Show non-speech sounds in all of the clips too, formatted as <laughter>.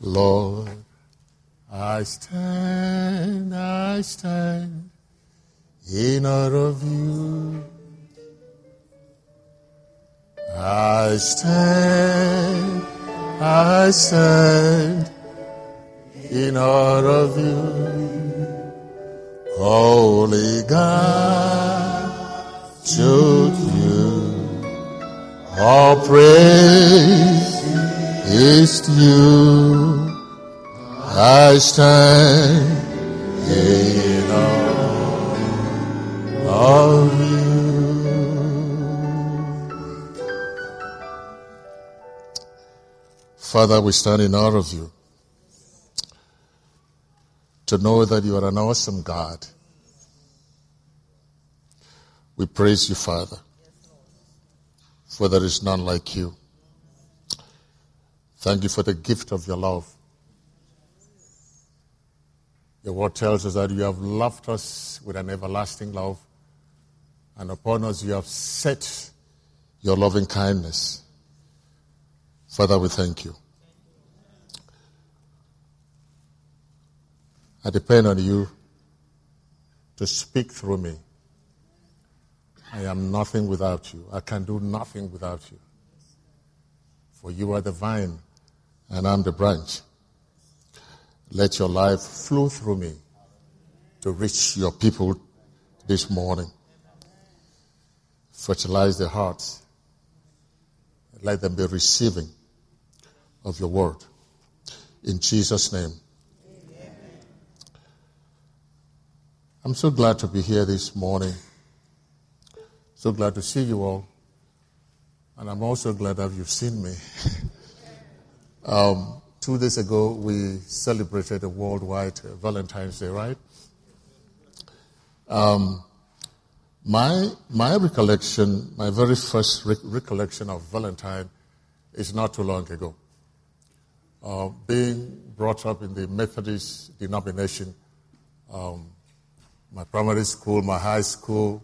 Lord, I stand, I stand in awe of you. I stand, I stand in awe of you. Holy God, to you all praise is you. I stand in awe of you. Father, we stand in awe of you to know that you are an awesome God. We praise you, Father, for there is none like you. Thank you for the gift of your love. Your word tells us that you have loved us with an everlasting love, and upon us you have set your loving kindness. Father, we thank you. I depend on you to speak through me. I am nothing without you. I can do nothing without you. For you are the vine, and I'm the branch. Let your life flow through me to reach your people this morning. Fertilize their hearts. Let them be receiving of your word. In Jesus' name. Amen. I'm so glad to be here this morning. So glad to see you all. And I'm also glad that you've seen me. <laughs> um, two days ago, we celebrated a worldwide Valentine's Day, right? Um, my, my recollection, my very first re- recollection of Valentine is not too long ago. Uh, being brought up in the Methodist denomination, um, my primary school, my high school,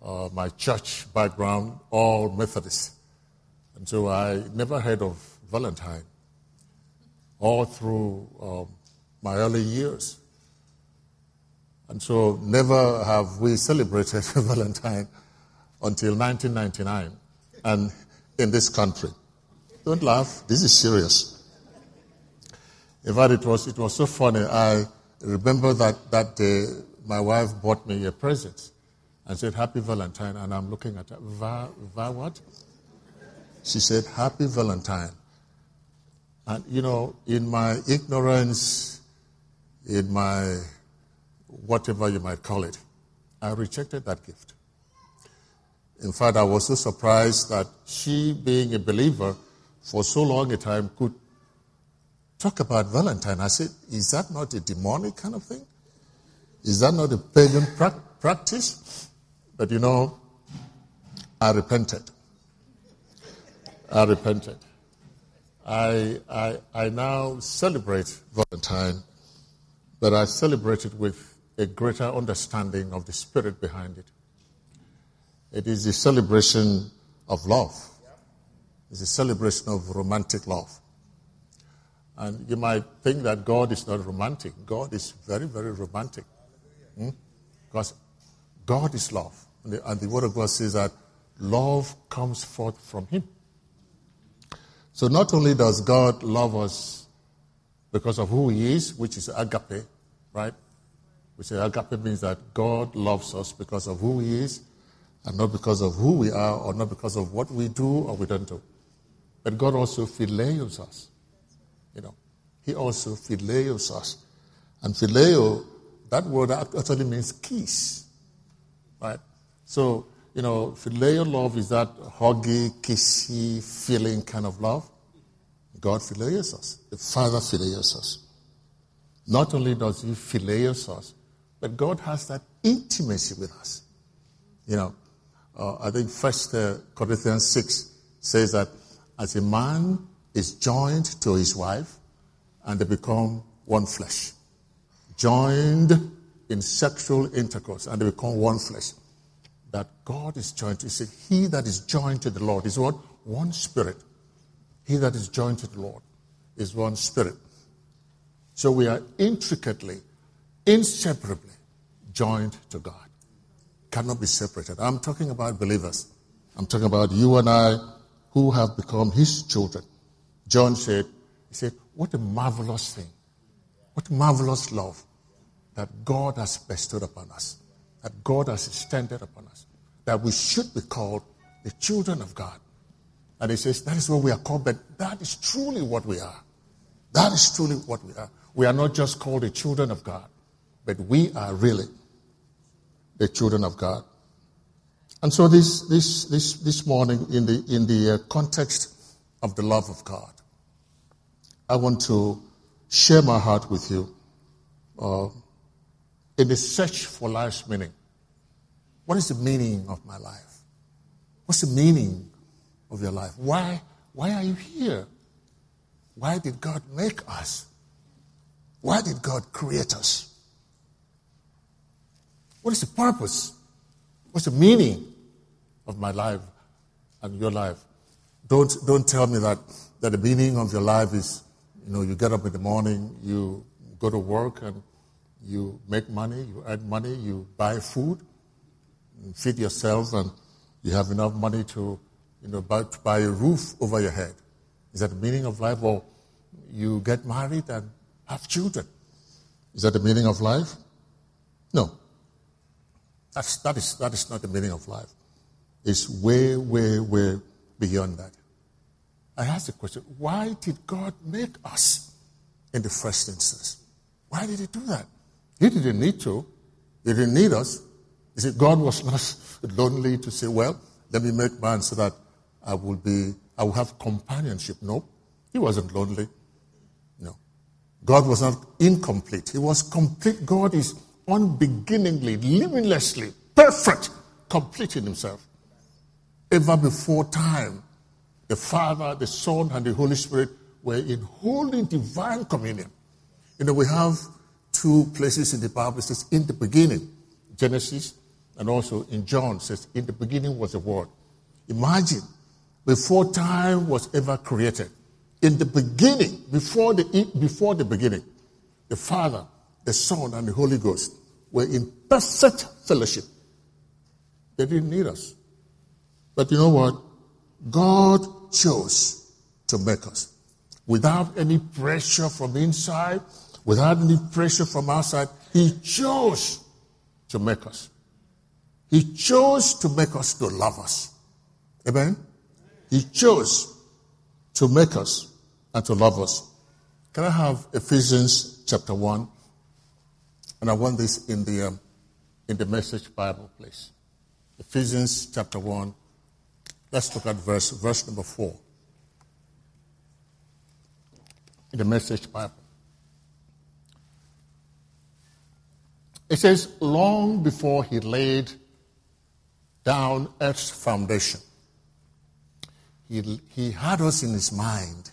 uh, my church background, all Methodist. And so I never heard of Valentine all through um, my early years. And so never have we celebrated <laughs> Valentine until 1999 and in this country. Don't laugh, this is serious. In fact, it was, it was so funny. I remember that, that day my wife bought me a present and said, Happy Valentine. And I'm looking at her, Va, va what? She said, Happy Valentine. And, you know, in my ignorance, in my whatever you might call it, I rejected that gift. In fact, I was so surprised that she, being a believer for so long a time, could talk about Valentine. I said, Is that not a demonic kind of thing? Is that not a pagan pra- practice? But you know, I repented. I repented. I, I, I now celebrate Valentine, but I celebrate it with a greater understanding of the spirit behind it. It is a celebration of love. It's a celebration of romantic love. And you might think that God is not romantic. God is very, very romantic. Hmm? Because God is love. And the, and the Word of God says that love comes forth from Him. So not only does God love us because of who He is, which is agape, right? We say agape means that God loves us because of who He is and not because of who we are or not because of what we do or we don't do. But God also phileos us. You know, He also phileos us. And phileo, that word actually means kiss, right? So you know, filial love is that huggy, kissy, feeling kind of love. God filials us. The Father filials us. Not only does He filials us, but God has that intimacy with us. You know, uh, I think First uh, Corinthians six says that as a man is joined to his wife, and they become one flesh, joined in sexual intercourse, and they become one flesh that God is joined to. He said, He that is joined to the Lord is what? One spirit. He that is joined to the Lord. is one spirit. So we are intricately, inseparably joined to God. Cannot be separated. I'm talking about believers. I'm talking about you and I who have become his children. John said, he said, what a marvelous thing. What marvelous love that God has bestowed upon us, that God has extended upon us, that we should be called the children of God. And he says, that is what we are called, but that is truly what we are. That is truly what we are. We are not just called the children of God, but we are really the children of God. And so this, this, this, this morning, in the, in the uh, context of the love of God, I want to share my heart with you uh, in the search for life's meaning. What is the meaning of my life? What's the meaning of your life? Why, why are you here? Why did God make us? Why did God create us? What is the purpose? What's the meaning of my life and your life? Don't, don't tell me that, that the meaning of your life is, you know, you get up in the morning, you go to work and you make money, you earn money, you buy food, feed yourself, and you have enough money to, you know, buy a roof over your head. Is that the meaning of life? Or you get married and have children. Is that the meaning of life? No. That's, that, is, that is not the meaning of life. It's way, way, way beyond that. I ask the question why did God make us in the first instance? Why did He do that? He didn't need to. He didn't need us. You see, God was not <laughs> lonely to say, well, let me make man so that I will be, I will have companionship. No, he wasn't lonely. No. God was not incomplete. He was complete. God is unbeginningly, limitlessly, perfect, complete in himself. Ever before time, the Father, the Son, and the Holy Spirit were in holy divine communion. You know, we have two places in the Bible says in the beginning, Genesis and also in John says, In the beginning was the Word. Imagine, before time was ever created, in the beginning, before the, before the beginning, the Father, the Son, and the Holy Ghost were in perfect fellowship. They didn't need us. But you know what? God chose to make us without any pressure from inside, without any pressure from outside. He chose to make us. He chose to make us to love us. Amen? He chose to make us and to love us. Can I have Ephesians chapter 1? And I want this in the, um, in the message Bible, please. Ephesians chapter 1. Let's look at verse, verse number 4. In the message Bible. It says, long before he laid down earth's foundation. He, he had us in his mind.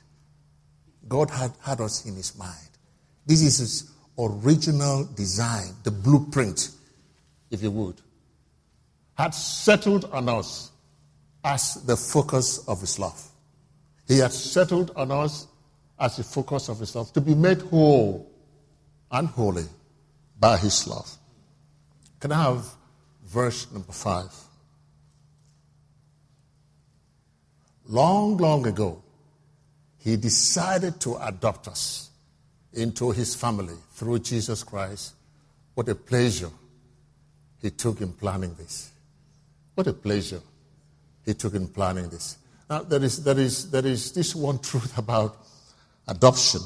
God had, had us in his mind. This is his original design, the blueprint, if you would. Had settled on us as the focus of his love. He had settled on us as the focus of his love, to be made whole and holy by his love. Can I have verse number five? Long, long ago, he decided to adopt us into his family through Jesus Christ. What a pleasure he took in planning this. What a pleasure he took in planning this. Now, there is, there is, there is this one <laughs> truth about adoption.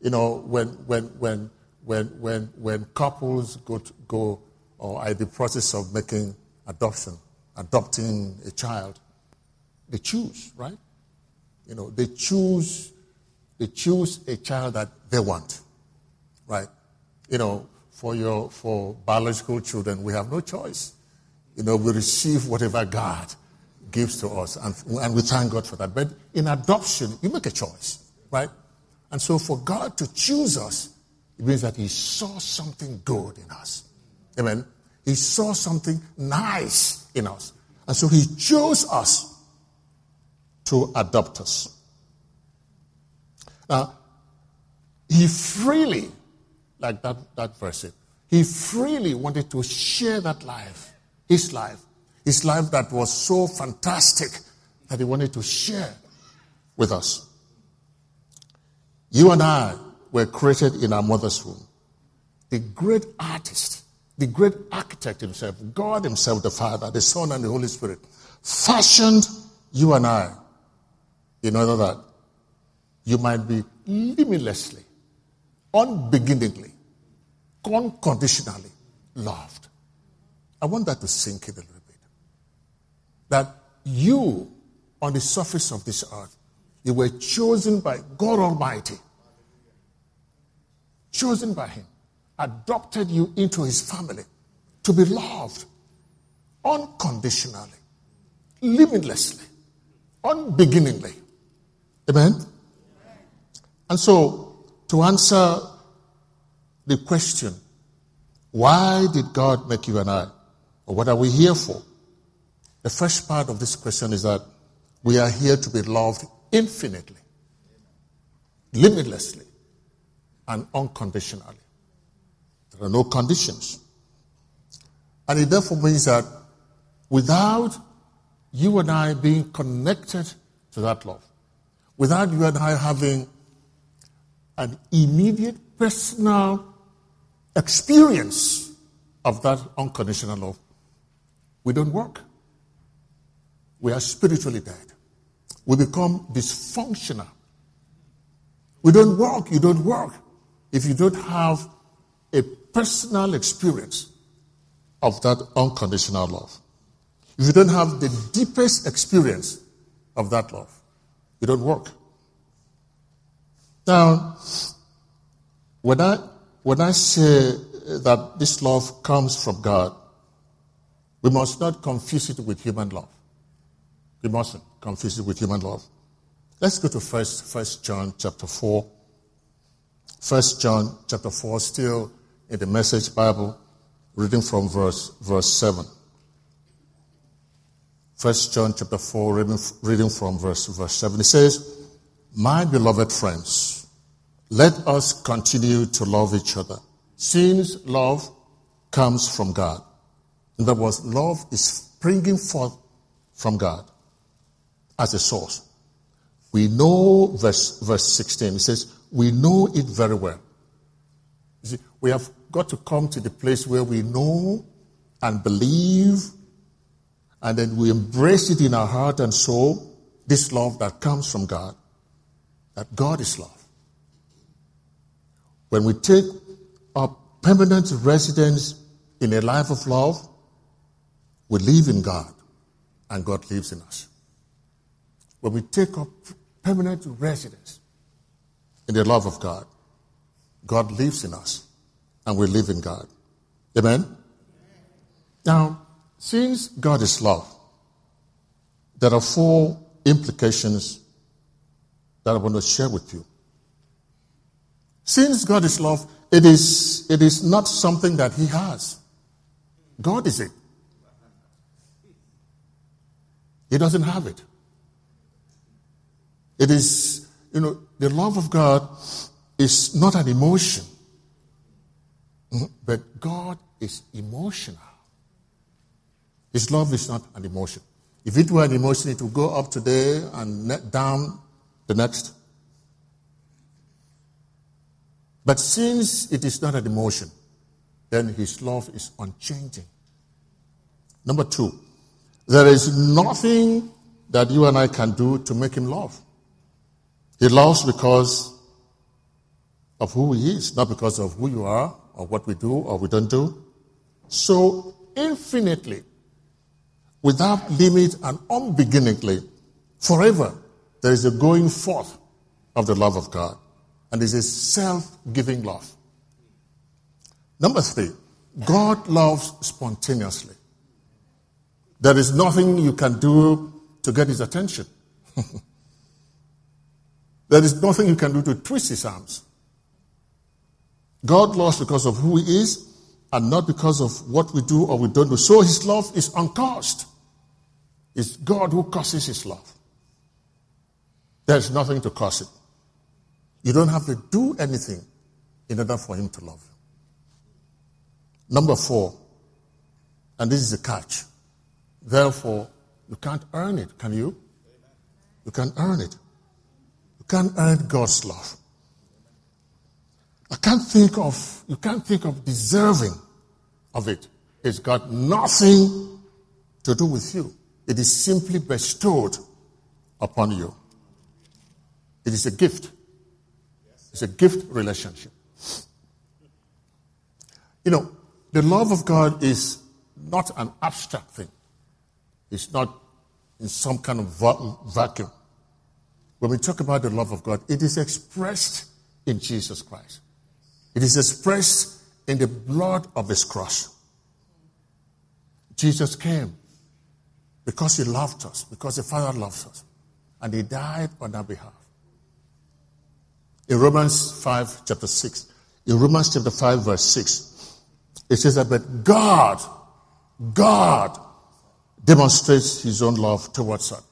You know, when, when, when, when, when, when couples go, to, go or are in the process of making adoption, adopting a child, they choose, right? You know, they choose, they choose a child that they want, right? You know, for your, for biological children, we have no choice. You know, we receive whatever God gives to us, and, and we thank God for that. But in adoption, you make a choice, right? And so for God to choose us, it means that He saw something good in us. Amen. He saw something nice in us. And so He chose us to adopt us. Now, he freely, like that, that verse, he freely wanted to share that life, his life, his life that was so fantastic that he wanted to share with us. You and I were created in our mother's womb. The great artist, the great architect himself, God himself, the Father, the Son, and the Holy Spirit, fashioned you and I in order that you might be limitlessly, unbeginningly, unconditionally loved. I want that to sink in a little bit. That you, on the surface of this earth, you were chosen by God Almighty, chosen by Him, adopted you into His family to be loved unconditionally, limitlessly, unbeginningly. Amen? And so, to answer the question, why did God make you and I? Or what are we here for? The first part of this question is that we are here to be loved infinitely, limitlessly, and unconditionally. There are no conditions. And it therefore means that without you and I being connected to that love, without you and I having an immediate personal experience of that unconditional love, we don't work. We are spiritually dead we become dysfunctional. We don't work, you don't work if you don't have a personal experience of that unconditional love. If you don't have the deepest experience of that love, you don't work. Now, when I, when I say that this love comes from God, we must not confuse it with human love. We mustn't confuse it with human love. Let's go to first, first John chapter 4. First John chapter 4, still in the message Bible, reading from verse, verse 7. First John chapter 4, reading, from verse, verse 7. It says, My beloved friends, let us continue to love each other, since love comes from God. In other words, love is springing forth from God as a source. We know, verse, verse 16, it says, we know it very well. See, we have got to come to the place where we know and believe, and then we embrace it in our heart and soul, this love that comes from God, that God is love. When we take up permanent residence in a life of love, we live in God, and God lives in us when we take up permanent residence in the love of God, God lives in us and we live in God. Amen? Now, since God is love, there are four implications that I want to share with you. Since God is love, it is, it is not something that He has. God is it. He doesn't have it. It is, you know, the love of God is not an emotion, but God is emotional. His love is not an emotion. If it were an emotion, it would go up today and down the next. But since it is not an emotion, then his love is unchanging. Number two, there is nothing that you and I can do to make him love. He loves because of who he is, not because of who you are or what we do or we don't do. So infinitely, without limit and unbeginningly, forever, there is a going forth of the love of God. And it's a self-giving love. Number three, God loves spontaneously. There is nothing you can do to get his attention. <laughs> There is nothing you can do to twist his arms. God loves because of who he is and not because of what we do or we don't do. So his love is uncaused. It's God who causes his love. There's nothing to cause it. You don't have to do anything in order for him to love you. Number four, and this is the catch. Therefore, you can't earn it, can you? You can't earn it. You can't earn God's love. I can't think of, you can't think of deserving of it. It's got nothing to do with you. It is simply bestowed upon you. It is a gift. It's a gift relationship. You know, the love of God is not an abstract thing. It's not in some kind of vacuum. When we talk about the love of God, it is expressed in Jesus Christ. It is expressed in the blood of his cross. Jesus came because he loved us, because the Father loves us, and he died on our behalf. In Romans 5, chapter 6, in Romans chapter 5, verse 6, it says that, but God, God demonstrates his own love towards us.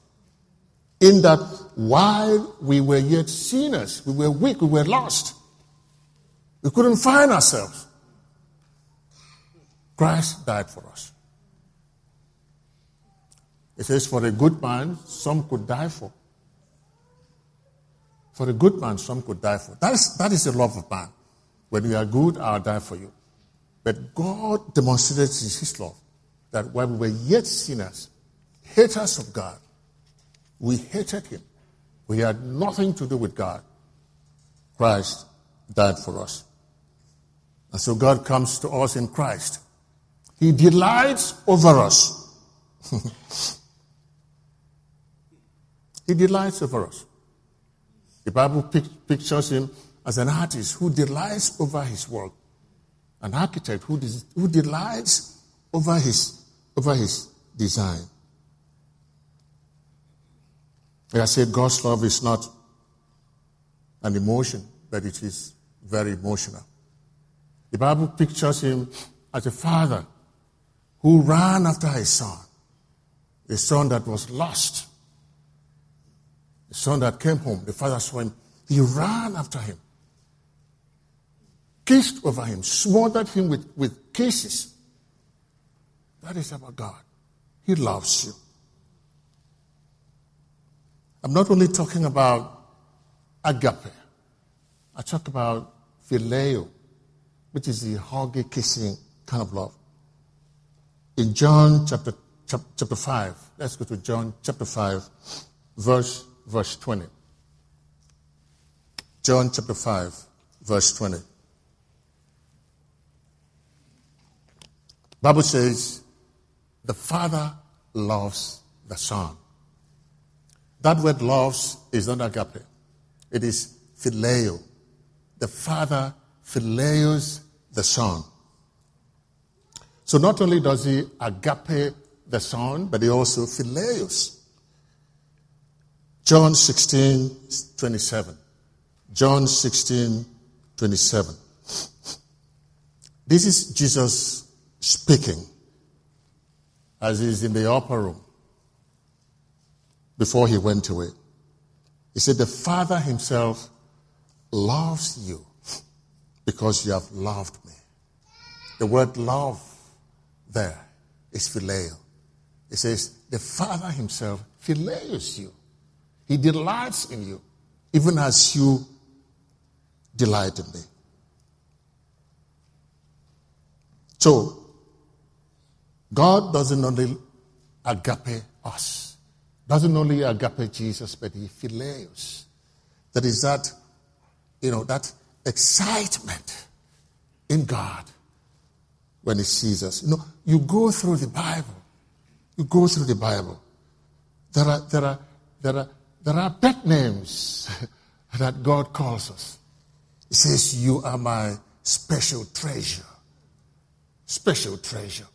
In that while we were yet sinners, we were weak, we were lost, we couldn't find ourselves, Christ died for us. It says, For a good man, some could die for. For a good man, some could die for. That is, that is the love of man. When you are good, I'll die for you. But God demonstrated his love that while we were yet sinners, haters of God, we hated him. We had nothing to do with God. Christ died for us. And so God comes to us in Christ. He delights over us. <laughs> he delights over us. The Bible pictures him as an artist who delights over his work, an architect who, who delights over his, over his design. Like I said, God's love is not an emotion, but it is very emotional. The Bible pictures him as a father who ran after his son, a son that was lost the son that came home, the father saw him. He ran after him, kissed over him, smothered him with, with kisses. That is about God. He loves you. I'm not only talking about agape, I talk about phileo, which is the huggy, kissing kind of love. In John chapter, chapter 5, let's go to John chapter 5, verse verse 20. John chapter 5, verse 20. Bible says, the Father loves the Son. That word loves is not agape. It is phileo. The Father phileos the Son. So not only does he agape the Son, but he also phileos John 16, 27. John 16, 27. This is Jesus speaking as he's in the upper room before he went away. He said, The Father himself loves you because you have loved me. The word love there is phileo. It says, The Father himself phileos you he delights in you, even as you delight in me. So, God doesn't only agape us, doesn't only agape Jesus, but he phileos. That is that, you know, that excitement in God when he sees us. You know, you go through the Bible. You go through the Bible. There are, there are, there are there are pet names <laughs> that God calls us. He says, You are my special treasure. Special treasure.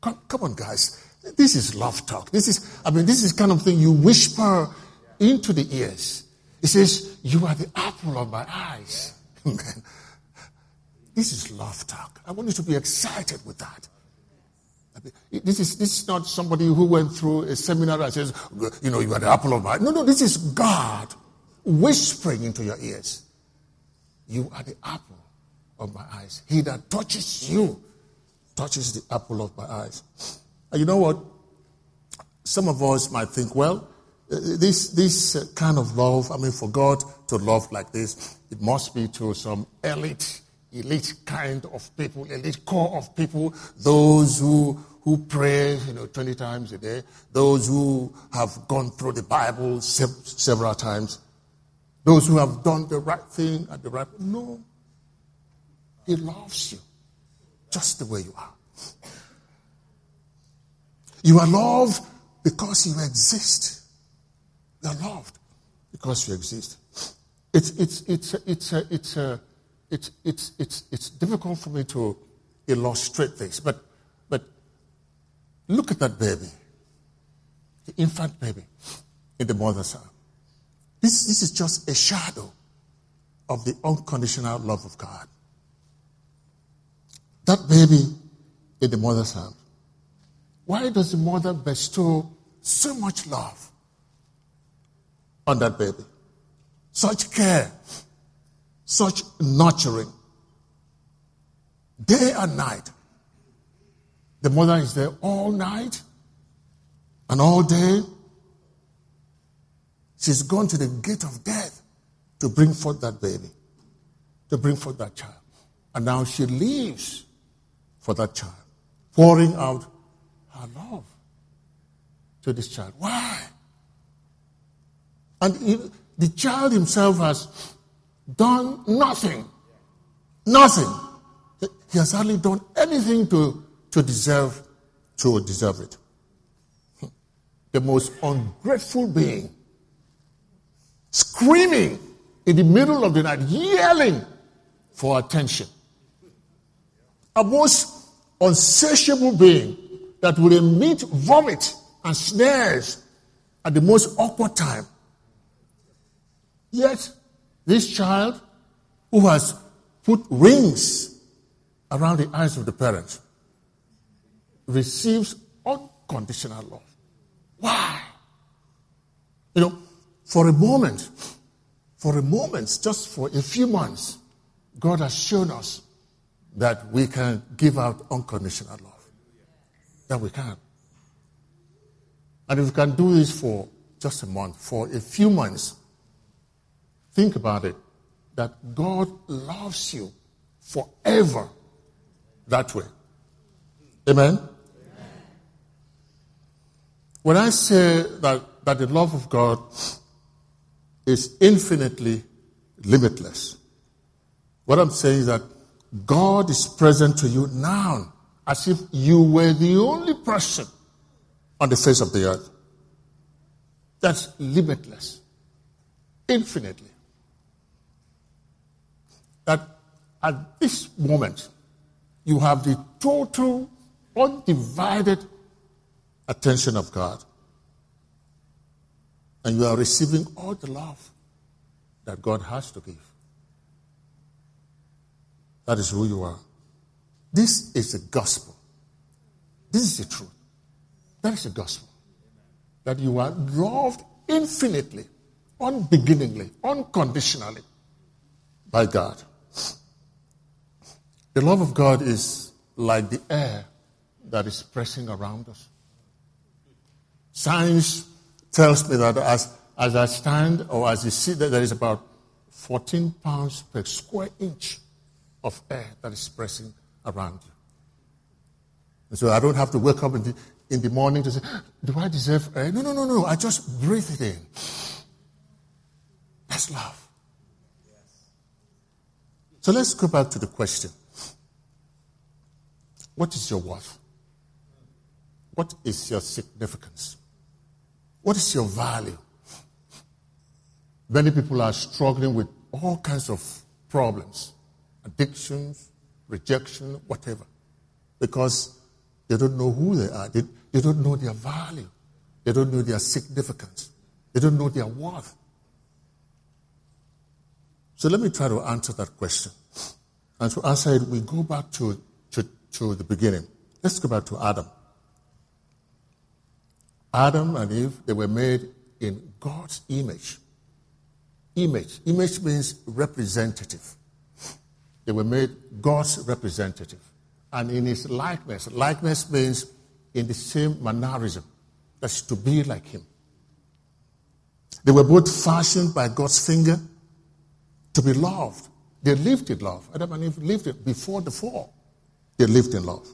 Come, come on, guys. This is love talk. This is, I mean, this is kind of thing you whisper into the ears. He says, You are the apple of my eyes. Man, <laughs> this is love talk. I want you to be excited with that. This is, this is not somebody who went through a seminar and says, you know, you are the apple of my. No, no, this is God whispering into your ears. You are the apple of my eyes. He that touches you touches the apple of my eyes. And you know what? Some of us might think, well, uh, this, this uh, kind of love, I mean, for God to love like this, it must be to some elite, elite kind of people, elite core of people, those who, who pray, you know, 20 times a day, those who have gone through the Bible several times, those who have done the right thing at the right, no. He loves you just the way you are. You are loved because you exist. You're loved because you exist. It's, it's, it's, it's, it's, it's, it's, it's, it's difficult for me to illustrate this, but look at that baby, the infant baby in the mother's arm. This, this is just a shadow of the unconditional love of God. That baby in the mother's arm. Why does the mother bestow so much love? on that baby. Such care, such nurturing, day and night. The mother is there all night and all day. She's gone to the gate of death to bring forth that baby, to bring forth that child. And now she leaves for that child, pouring out her love to this child. Why? And he, the child himself has done nothing. Nothing. He has hardly done anything to, to deserve to deserve it. The most ungrateful being, screaming in the middle of the night, yelling for attention. A most unsatiable being that will emit vomit and snares at the most awkward time Yet, this child who has put rings around the eyes of the parents receives unconditional love. Why? You know, for a moment, for a moment, just for a few months, God has shown us that we can give out unconditional love. That we can. And if we can do this for just a month, for a few months, Think about it that God loves you forever that way. Amen? Amen? When I say that, that the love of God is infinitely limitless, what I'm saying is that God is present to you now as if you were the only person on the face of the earth. That's limitless, infinitely that at this moment, you have the total, undivided attention of God. And you are receiving all the love that God has to give. That is who you are. This is the gospel. This is the truth. That is the gospel. That you are loved infinitely, unbeginningly, unconditionally by God. The love of God is like the air that is pressing around us. Science tells me that as, as I stand or as you see that there is about 14 pounds per square inch of air that is pressing around you. And so I don't have to wake up in the, in the morning to say, Do I deserve air? No, no, no, no. I just breathe it in. That's love. So let's go back to the question what is your worth? What is your significance? What is your value? Many people are struggling with all kinds of problems addictions, rejection, whatever because they don't know who they are. They, they don't know their value. They don't know their significance. They don't know their worth. So let me try to answer that question. And to answer it, we go back to to the beginning. Let's go back to Adam. Adam and Eve, they were made in God's image. Image. Image means representative. They were made God's representative. And in his likeness, likeness means in the same mannerism. That's to be like him. They were both fashioned by God's finger to be loved. They lived in love. Adam and Eve lived it before the fall. They lived in love.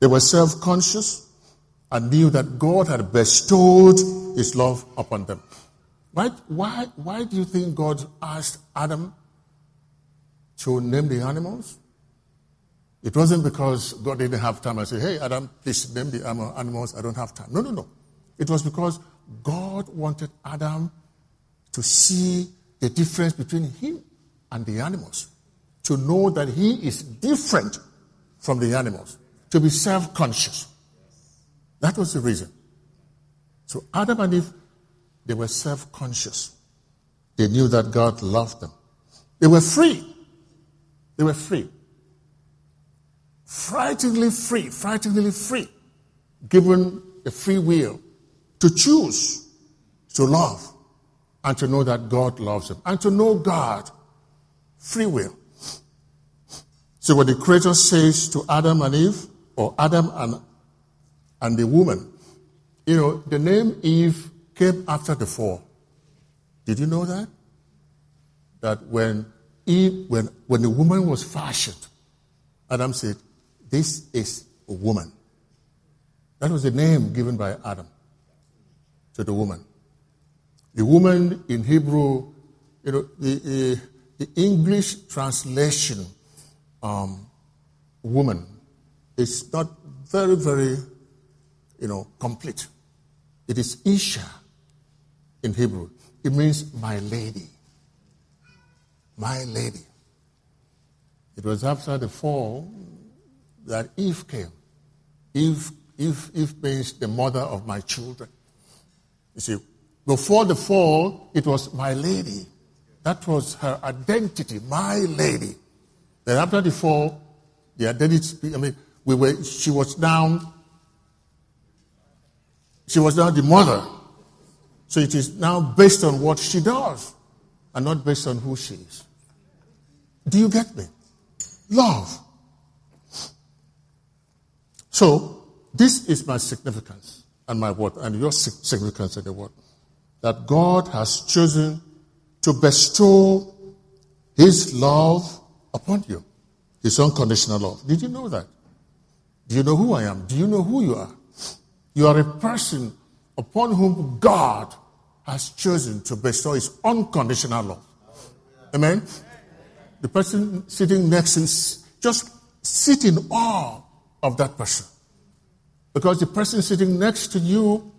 They were self conscious and knew that God had bestowed his love upon them. Why, why, why do you think God asked Adam to name the animals? It wasn't because God didn't have time and said, Hey, Adam, please name the animals. I don't have time. No, no, no. It was because God wanted Adam to see the difference between him and the animals, to know that he is different from the animals, to be self conscious. That was the reason. So Adam and Eve, they were self conscious. They knew that God loved them. They were free. They were free. Frighteningly free, frighteningly free, given a free will to choose to love and to know that God loves them and to know God. Free will. So what the Creator says to Adam and Eve, or Adam and, and the woman, you know, the name Eve came after the fall. Did you know that? That when Eve, when, when the woman was fashioned, Adam said, This is a woman. That was the name given by Adam to the woman. The woman in Hebrew, you know, the, the, English translation, um, woman, is not very, very, you know, complete. It is Isha in Hebrew. It means my lady. My lady. It was after the fall that Eve came. Eve, Eve, Eve means the mother of my children. You see, before the fall, it was my lady. That was her identity, my lady. Then after the fall, the identity, I mean, we were, she was now, she was now the mother. So it is now based on what she does and not based on who she is. Do you get me? Love. So, this is my significance and my word, and your significance in the word. That God has chosen to bestow His love upon you. His unconditional love. Did you know that? Do you know who I am? Do you know who you are? You are a person upon whom God has chosen to bestow His unconditional love. Amen? The person sitting next to just sit in awe of that person. Because the person sitting next to you,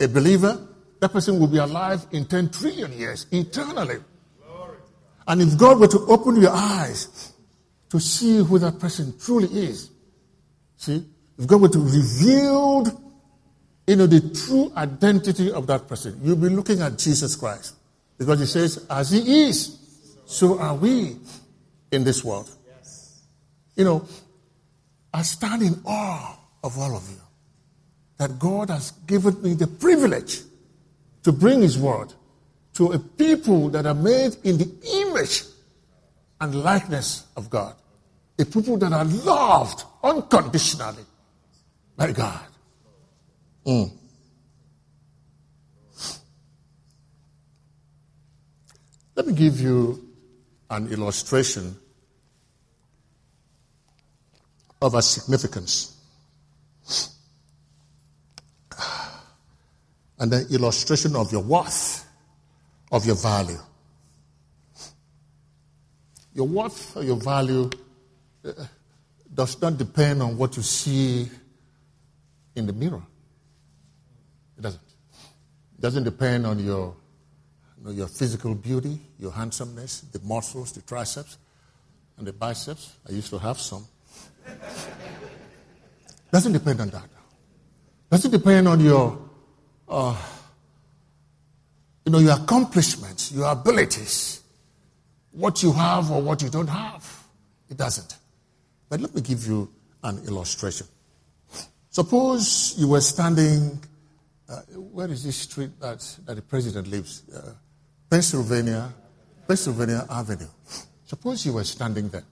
a believer, that person will be alive in 10 trillion years, eternally. And if God were to open your eyes to see who that person truly is, see, if God were to reveal, you know, the true identity of that person, you'll be looking at Jesus Christ. Because he says, as he is, so are we in this world. You know, I stand in awe of all of you that God has given me the privilege to bring His word to a people that are made in the image and likeness of God. A people that are loved unconditionally by God. Mm. Let me give you an illustration of a significance. and an illustration of your worth, of your value. Your worth or your value uh, does not depend on what you see in the mirror. It doesn't. It doesn't depend on your, you know, your physical beauty, your handsomeness, the muscles, the triceps, and the biceps. I used to have some. <laughs> doesn't depend on that. Doesn't depend on your uh, you know, your accomplishments, your abilities, what you have or what you don't have. It doesn't. But let me give you an illustration. Suppose you were standing, uh, where is this street that, that the president lives? Uh, Pennsylvania, Pennsylvania Avenue. Suppose you were standing there,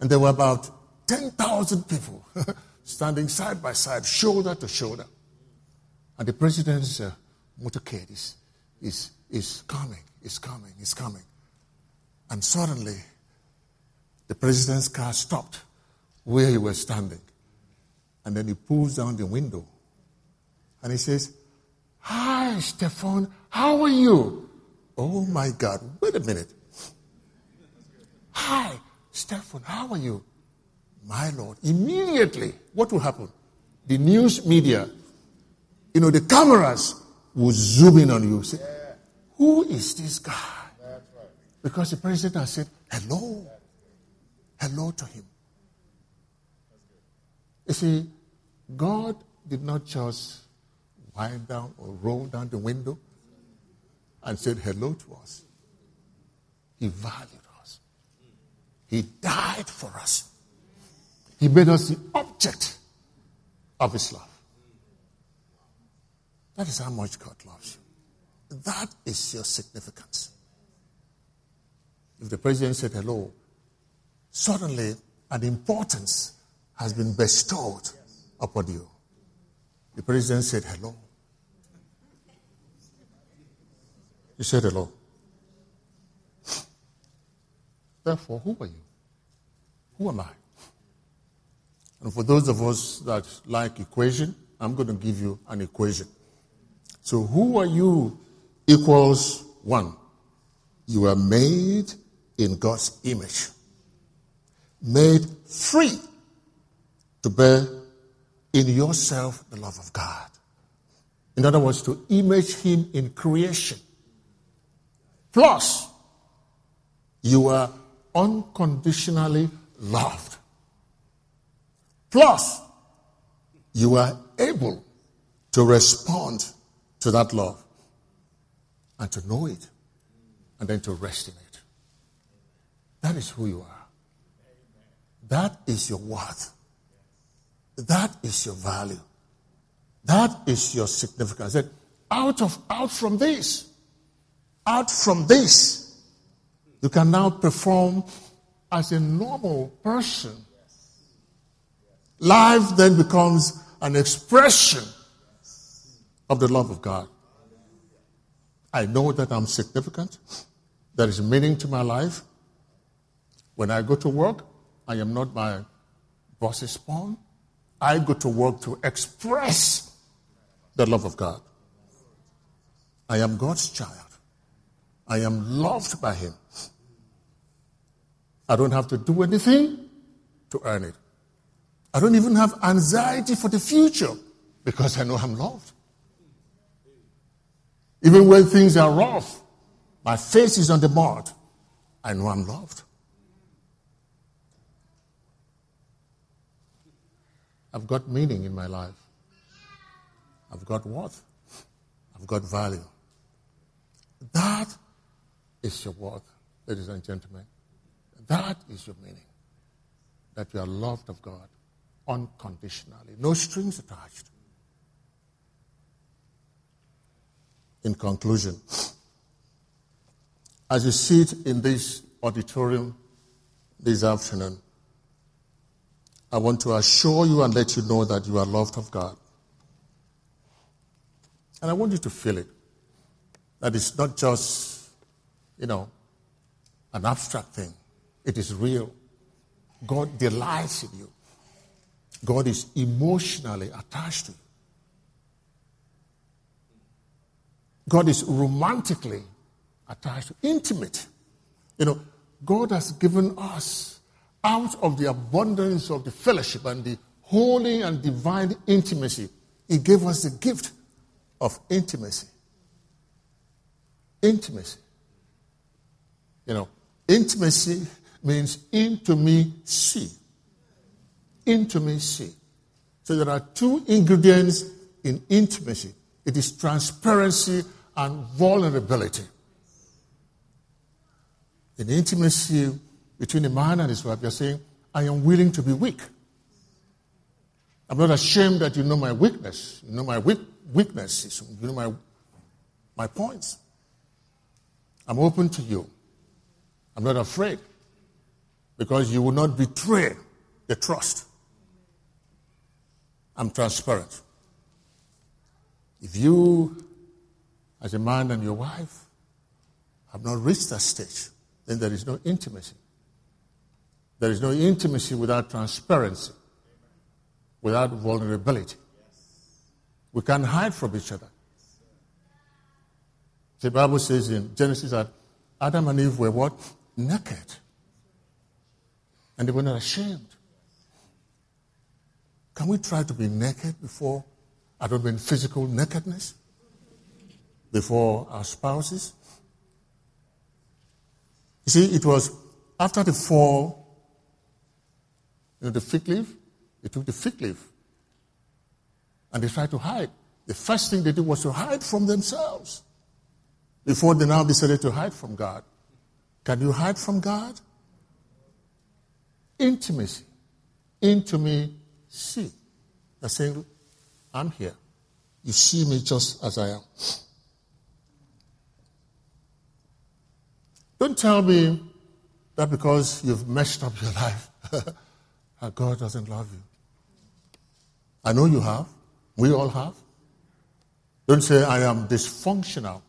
and there were about 10,000 people <laughs> standing side by side, shoulder to shoulder. And the president's uh, motorcade is, is, is coming, is coming, is coming. And suddenly, the president's car stopped where he was standing. And then he pulls down the window and he says, Hi, Stefan, how are you? Oh my God, wait a minute. Hi, Stefan, how are you? My Lord. Immediately, what will happen? The news media, you know, the cameras will zoom in on you. Say, who is this guy? Because the president has said, hello. Hello to him. You see, God did not just wind down or roll down the window and said hello to us. He valued us. He died for us. He made us the object of his love. That is how much God loves you. That is your significance. If the president said hello, suddenly an importance has been bestowed upon you. The president said hello. He said hello. Therefore, who are you? Who am I? And for those of us that like equation, I'm going to give you an equation. So who are you equals one. You are made in God's image, made free to bear in yourself the love of God. In other words, to image Him in creation. Plus, you are unconditionally loved. Plus, you are able to respond to that love and to know it and then to rest in it. That is who you are. That is your worth. That is your value. That is your significance. That out of out from this, out from this, you can now perform as a normal person. Life then becomes an expression of the love of God. I know that I'm significant. There is meaning to my life. When I go to work, I am not my boss's pawn. I go to work to express the love of God. I am God's child. I am loved by Him. I don't have to do anything to earn it. I don't even have anxiety for the future because I know I'm loved. Even when things are rough, my face is on the mud. I know I'm loved. I've got meaning in my life. I've got worth. I've got value. That is your worth, ladies and gentlemen. That is your meaning. That you are loved of God unconditionally, no strings attached. In conclusion, as you sit in this auditorium this afternoon, I want to assure you and let you know that you are loved of God. And I want you to feel it. That it's not just, you know, an abstract thing. It is real. God delights in you. God is emotionally attached to you. God is romantically attached, to intimate. You know, God has given us out of the abundance of the fellowship and the holy and divine intimacy, He gave us the gift of intimacy. Intimacy. You know, intimacy means into me see. Into me see. So there are two ingredients in intimacy it is transparency and vulnerability. In intimacy, between a man and his wife, you're saying, I am willing to be weak. I'm not ashamed that you know my weakness. You know my weak, weaknesses. You know my, my points. I'm open to you. I'm not afraid because you will not betray the trust. I'm transparent. If you, as a man and your wife, have not reached that stage, then there is no intimacy. There is no intimacy without transparency, without vulnerability. We can't hide from each other. The Bible says in Genesis that Adam and Eve were what? Naked. And they were not ashamed. Can we try to be naked before, I don't mean physical nakedness, before our spouses? You see, it was after the fall, you know, the fig leaf, they took the fig leaf and they tried to hide. The first thing they did was to hide from themselves before they now decided to hide from God. Can you hide from God? Intimacy. Intimacy. They're saying, I'm here. You see me just as I am. Don't tell me that because you've messed up your <laughs> life, that God doesn't love you. I know you have. We all have. Don't say I am dysfunctional.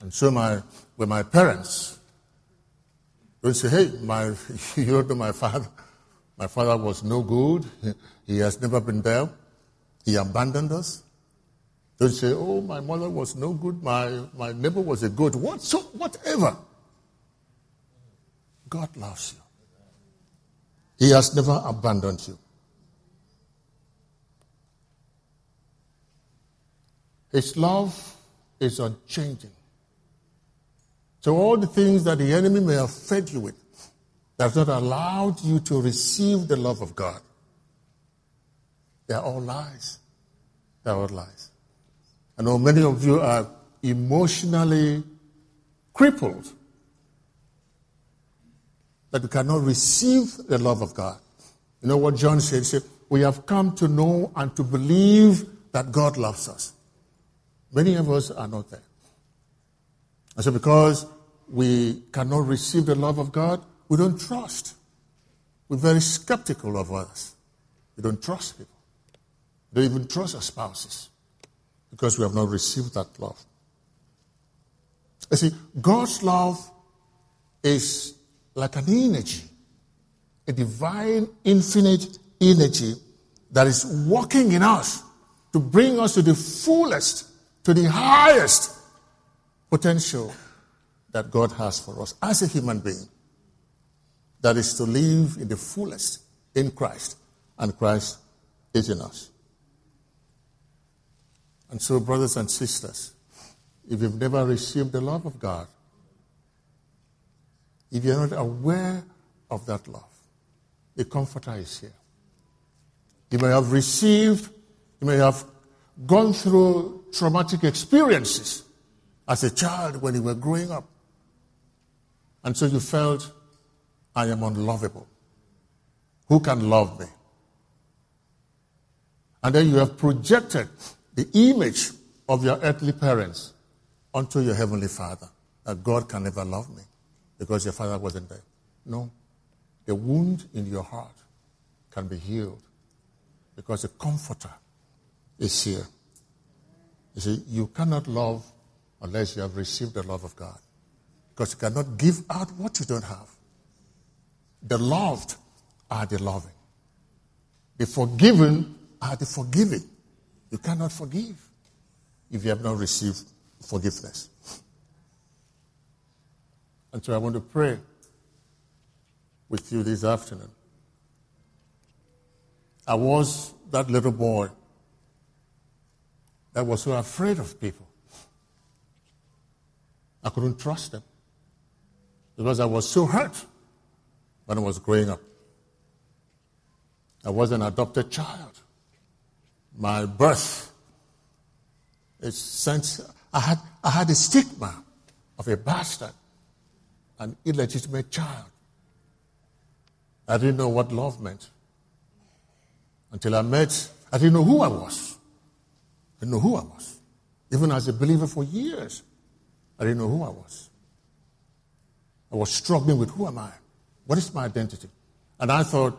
And so my, with my parents. Don't say, hey, my, <laughs> you know my father. My father was no good. He has never been there. He abandoned us. Don't say, oh, my mother was no good. My, my neighbor was a good. What, so, whatever. God loves you. He has never abandoned you. His love is unchanging. So all the things that the enemy may have fed you with that not allowed you to receive the love of God, they are all lies. They are all lies. I know many of you are emotionally crippled that you cannot receive the love of God. You know what John said? He said, We have come to know and to believe that God loves us. Many of us are not there. And so, because we cannot receive the love of God, we don't trust. We're very skeptical of others. We don't trust people. We don't even trust our spouses because we have not received that love. You see, God's love is like an energy, a divine, infinite energy that is working in us to bring us to the fullest, to the highest potential that God has for us as a human being. That is to live in the fullest in Christ, and Christ is in us. And so, brothers and sisters, if you've never received the love of God, if you're not aware of that love, the Comforter is here. You may have received, you may have gone through traumatic experiences as a child when you were growing up. And so you felt, I am unlovable. Who can love me? And then you have projected the image of your earthly parents onto your heavenly Father, that God can never love me because your father wasn't there. No. The wound in your heart can be healed because the comforter is here. You see, you cannot love unless you have received the love of God. Because you cannot give out what you don't have. The loved are the loving. The forgiven are the forgiving. You cannot forgive if you have not received forgiveness. And so I want to pray with you this afternoon. I was that little boy that was so afraid of people. I couldn't trust them because I was so hurt when I was growing up. I was an adopted child. My birth is sent, I had, I had a stigma of a bastard an illegitimate child. I didn't know what love meant until I met, I didn't know who I was. I didn't know who I was. Even as a believer for years, I didn't know who I was. I was struggling with who am I? What is my identity? And I thought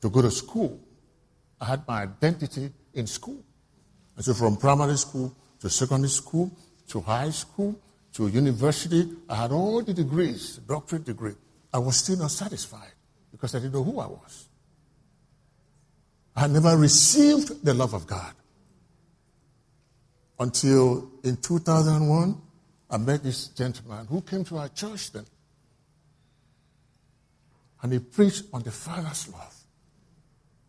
to go to school, I had my identity in school. And so from primary school to secondary school to high school to university, I had all the degrees, doctorate degree. I was still not satisfied because I didn't know who I was. I had never received the love of God until in 2001, I met this gentleman who came to our church then. And he preached on the Father's love.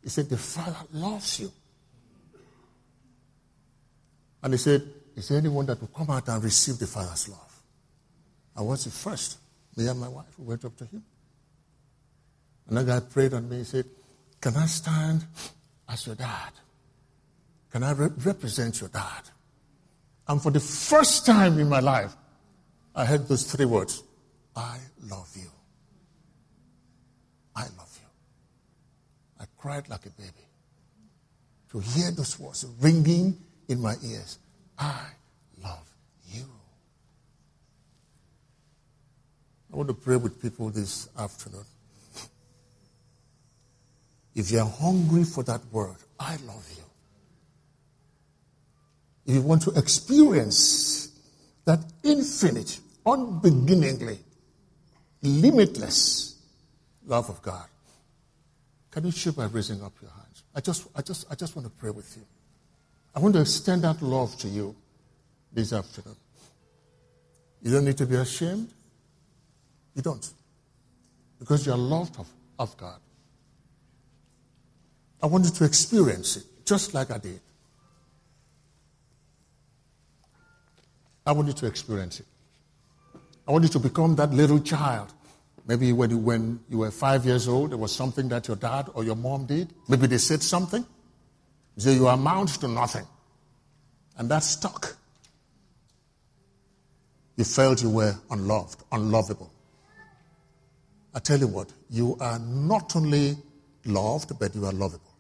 He said, The Father loves you. And he said, Is there anyone that will come out and receive the Father's love? I was the first. Me and my wife we went up to him. Another guy prayed on me. He said, Can I stand as your dad? Can I re- represent your dad? And for the first time in my life, I heard those three words I love you. I love you. I cried like a baby to hear those words ringing in my ears. I love you. I want to pray with people this afternoon. If you're hungry for that word, I love you. If you want to experience that infinite, unbeginningly, limitless love of God, can you show by raising up your hands? I just, I just, I just want to pray with you. I want to extend that love to you this afternoon. You don't need to be ashamed. You don't. Because you are loved of, of God. I want you to experience it just like I did. I want you to experience it. I want you to become that little child. Maybe when you, when you were five years old, there was something that your dad or your mom did. Maybe they said something. So you amount to nothing. And that stuck. You felt you were unloved, unlovable. I tell you what, you are not only loved, but you are lovable.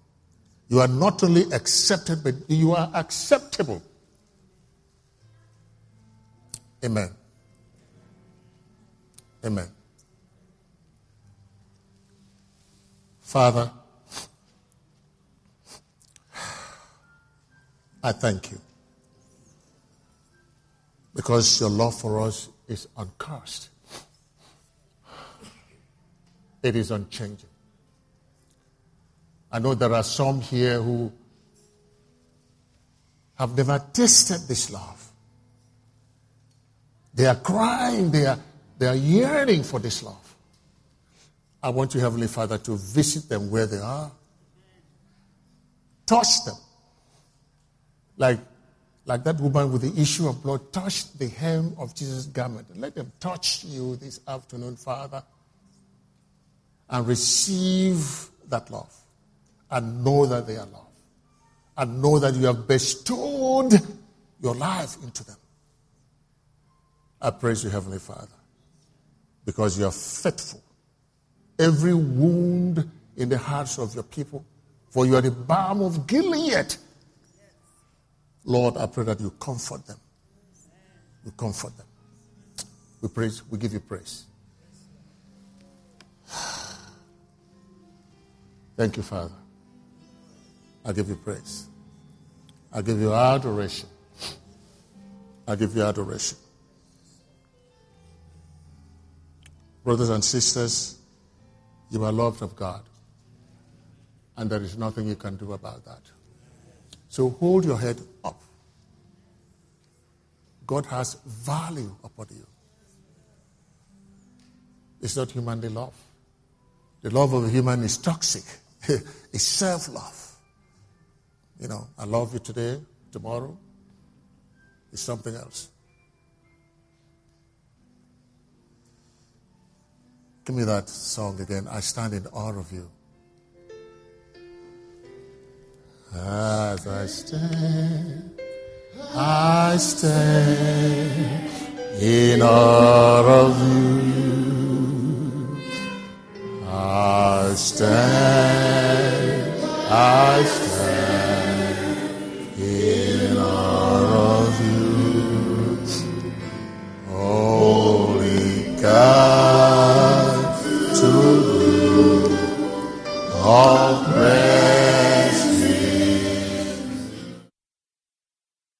You are not only accepted, but you are acceptable. Amen. Amen. Father, I thank you because your love for us is uncursed, it is unchanging. I know there are some here who have never tasted this love. They are crying, they are, they are yearning for this love. I want you, Heavenly Father, to visit them where they are. Touch them. Like, like that woman with the issue of blood touched the hem of Jesus' garment. Let them touch you this afternoon, Father, and receive that love and know that they are loved and know that you have bestowed your life into them. I praise you, Heavenly Father, because you are faithful. Every wound in the hearts of your people, for you are the balm of Gilead. Lord, I pray that you comfort them. You comfort them. We praise, we give you praise. Thank you, Father. I give you praise. I give you adoration. I give you adoration. Brothers and sisters, you are loved of God. And there is nothing you can do about that. So hold your head up. God has value upon you. It's not humanly love. The love of a human is toxic. <laughs> it's self-love. You know, I love you today, tomorrow. It's something else. Give me that song again. I stand in awe of you. As I stand, I stand in awe of you. I stand, I stand to thee. All